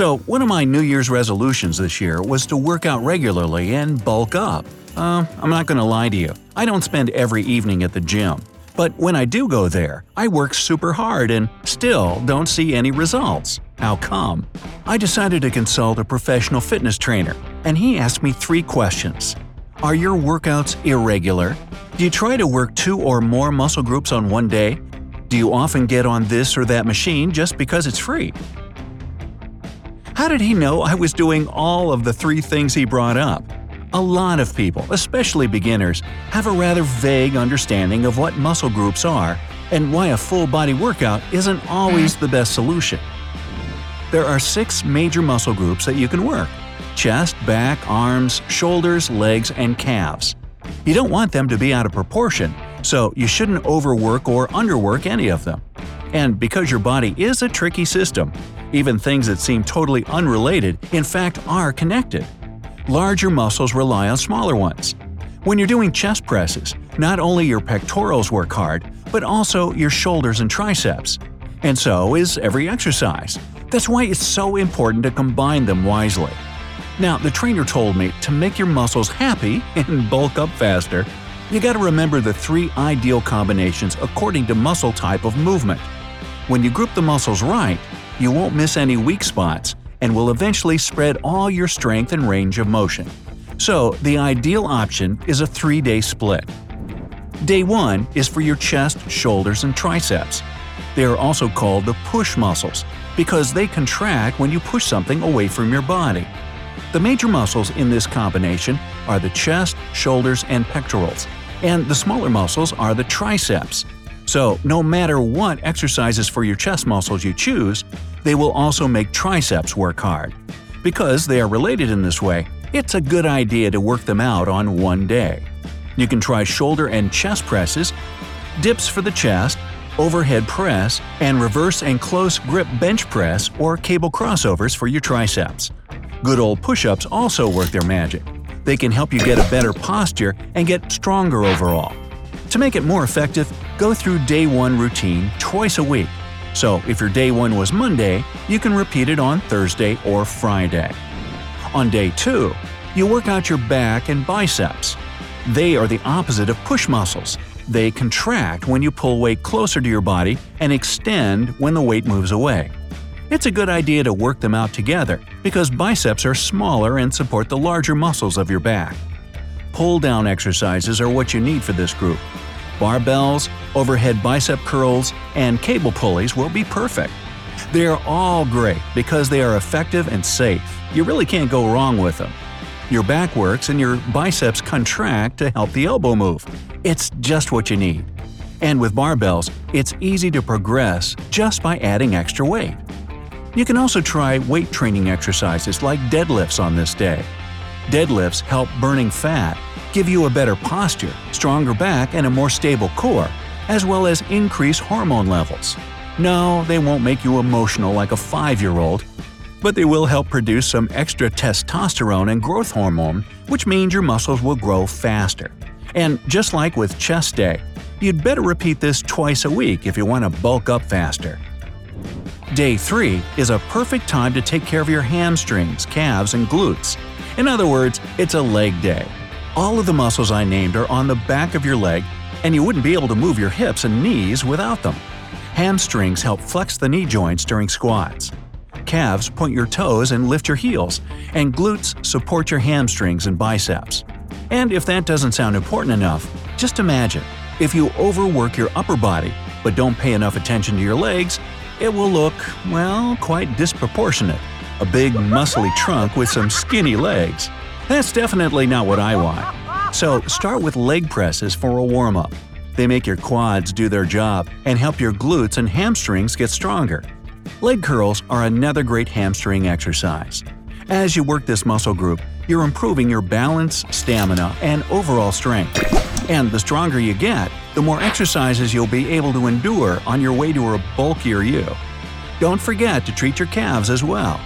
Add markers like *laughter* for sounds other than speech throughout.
So, one of my New Year's resolutions this year was to work out regularly and bulk up. Uh, I'm not gonna lie to you, I don't spend every evening at the gym. But when I do go there, I work super hard and still don't see any results. How come? I decided to consult a professional fitness trainer, and he asked me three questions. Are your workouts irregular? Do you try to work two or more muscle groups on one day? Do you often get on this or that machine just because it's free? How did he know I was doing all of the three things he brought up? A lot of people, especially beginners, have a rather vague understanding of what muscle groups are and why a full body workout isn't always the best solution. There are six major muscle groups that you can work chest, back, arms, shoulders, legs, and calves. You don't want them to be out of proportion, so you shouldn't overwork or underwork any of them. And because your body is a tricky system, even things that seem totally unrelated in fact are connected. Larger muscles rely on smaller ones. When you're doing chest presses, not only your pectorals work hard, but also your shoulders and triceps. And so is every exercise. That's why it's so important to combine them wisely. Now, the trainer told me to make your muscles happy *laughs* and bulk up faster, you gotta remember the three ideal combinations according to muscle type of movement. When you group the muscles right, you won't miss any weak spots and will eventually spread all your strength and range of motion. So, the ideal option is a three day split. Day 1 is for your chest, shoulders, and triceps. They are also called the push muscles because they contract when you push something away from your body. The major muscles in this combination are the chest, shoulders, and pectorals, and the smaller muscles are the triceps. So, no matter what exercises for your chest muscles you choose, they will also make triceps work hard. Because they are related in this way, it's a good idea to work them out on one day. You can try shoulder and chest presses, dips for the chest, overhead press, and reverse and close grip bench press or cable crossovers for your triceps. Good old push ups also work their magic. They can help you get a better posture and get stronger overall. To make it more effective, go through day 1 routine twice a week. So if your day 1 was Monday, you can repeat it on Thursday or Friday. On day 2, you work out your back and biceps. They are the opposite of push muscles. They contract when you pull weight closer to your body and extend when the weight moves away. It's a good idea to work them out together because biceps are smaller and support the larger muscles of your back. Pull down exercises are what you need for this group. Barbells, overhead bicep curls, and cable pulleys will be perfect. They are all great because they are effective and safe. You really can't go wrong with them. Your back works and your biceps contract to help the elbow move. It's just what you need. And with barbells, it's easy to progress just by adding extra weight. You can also try weight training exercises like deadlifts on this day. Deadlifts help burning fat, give you a better posture, stronger back, and a more stable core, as well as increase hormone levels. No, they won't make you emotional like a five year old, but they will help produce some extra testosterone and growth hormone, which means your muscles will grow faster. And just like with chest day, you'd better repeat this twice a week if you want to bulk up faster. Day 3 is a perfect time to take care of your hamstrings, calves, and glutes. In other words, it's a leg day. All of the muscles I named are on the back of your leg, and you wouldn't be able to move your hips and knees without them. Hamstrings help flex the knee joints during squats. Calves point your toes and lift your heels, and glutes support your hamstrings and biceps. And if that doesn't sound important enough, just imagine if you overwork your upper body but don't pay enough attention to your legs, it will look, well, quite disproportionate. A big, muscly trunk with some skinny legs. That's definitely not what I want. So start with leg presses for a warm up. They make your quads do their job and help your glutes and hamstrings get stronger. Leg curls are another great hamstring exercise. As you work this muscle group, you're improving your balance, stamina, and overall strength. And the stronger you get, the more exercises you'll be able to endure on your way to a bulkier you. Don't forget to treat your calves as well.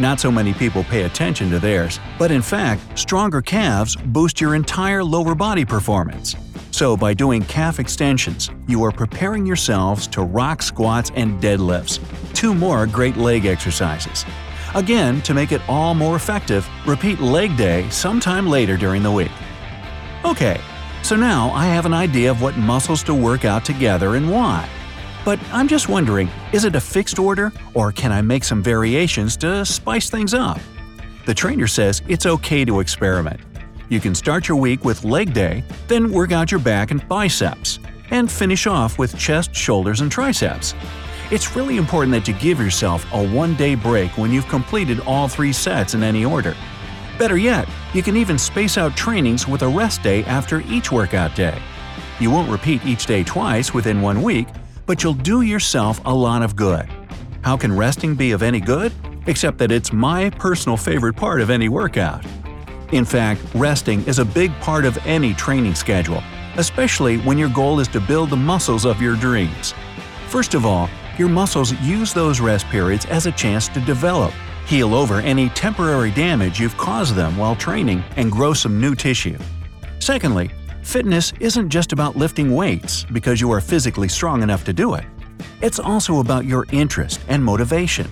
Not so many people pay attention to theirs, but in fact, stronger calves boost your entire lower body performance. So, by doing calf extensions, you are preparing yourselves to rock squats and deadlifts, two more great leg exercises. Again, to make it all more effective, repeat leg day sometime later during the week. Okay, so now I have an idea of what muscles to work out together and why. But I'm just wondering, is it a fixed order, or can I make some variations to spice things up? The trainer says it's okay to experiment. You can start your week with leg day, then work out your back and biceps, and finish off with chest, shoulders, and triceps. It's really important that you give yourself a one day break when you've completed all three sets in any order. Better yet, you can even space out trainings with a rest day after each workout day. You won't repeat each day twice within one week, but you'll do yourself a lot of good. How can resting be of any good? Except that it's my personal favorite part of any workout. In fact, resting is a big part of any training schedule, especially when your goal is to build the muscles of your dreams. First of all, your muscles use those rest periods as a chance to develop, heal over any temporary damage you've caused them while training, and grow some new tissue. Secondly, fitness isn't just about lifting weights because you are physically strong enough to do it. It's also about your interest and motivation.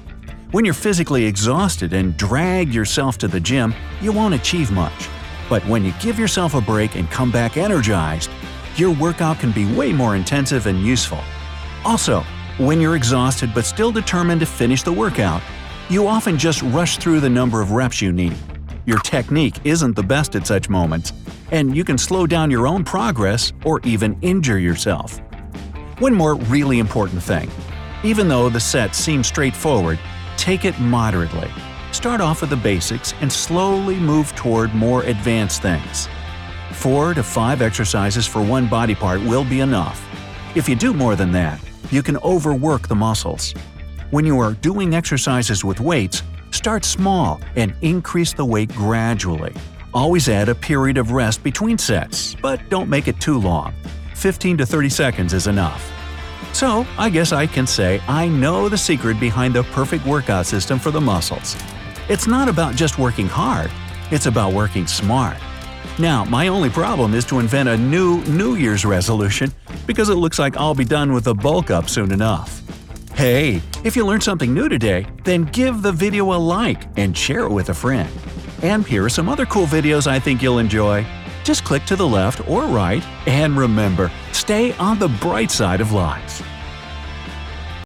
When you're physically exhausted and drag yourself to the gym, you won't achieve much. But when you give yourself a break and come back energized, your workout can be way more intensive and useful. Also, when you're exhausted but still determined to finish the workout, you often just rush through the number of reps you need. Your technique isn't the best at such moments, and you can slow down your own progress or even injure yourself. One more really important thing. Even though the set seems straightforward, take it moderately. Start off with the basics and slowly move toward more advanced things. Four to five exercises for one body part will be enough. If you do more than that, you can overwork the muscles. When you are doing exercises with weights, start small and increase the weight gradually. Always add a period of rest between sets, but don't make it too long. 15 to 30 seconds is enough. So, I guess I can say I know the secret behind the perfect workout system for the muscles. It's not about just working hard, it's about working smart. Now, my only problem is to invent a new New Year's resolution because it looks like I'll be done with the bulk up soon enough. Hey, if you learned something new today, then give the video a like and share it with a friend. And here are some other cool videos I think you'll enjoy. Just click to the left or right, and remember, stay on the bright side of life.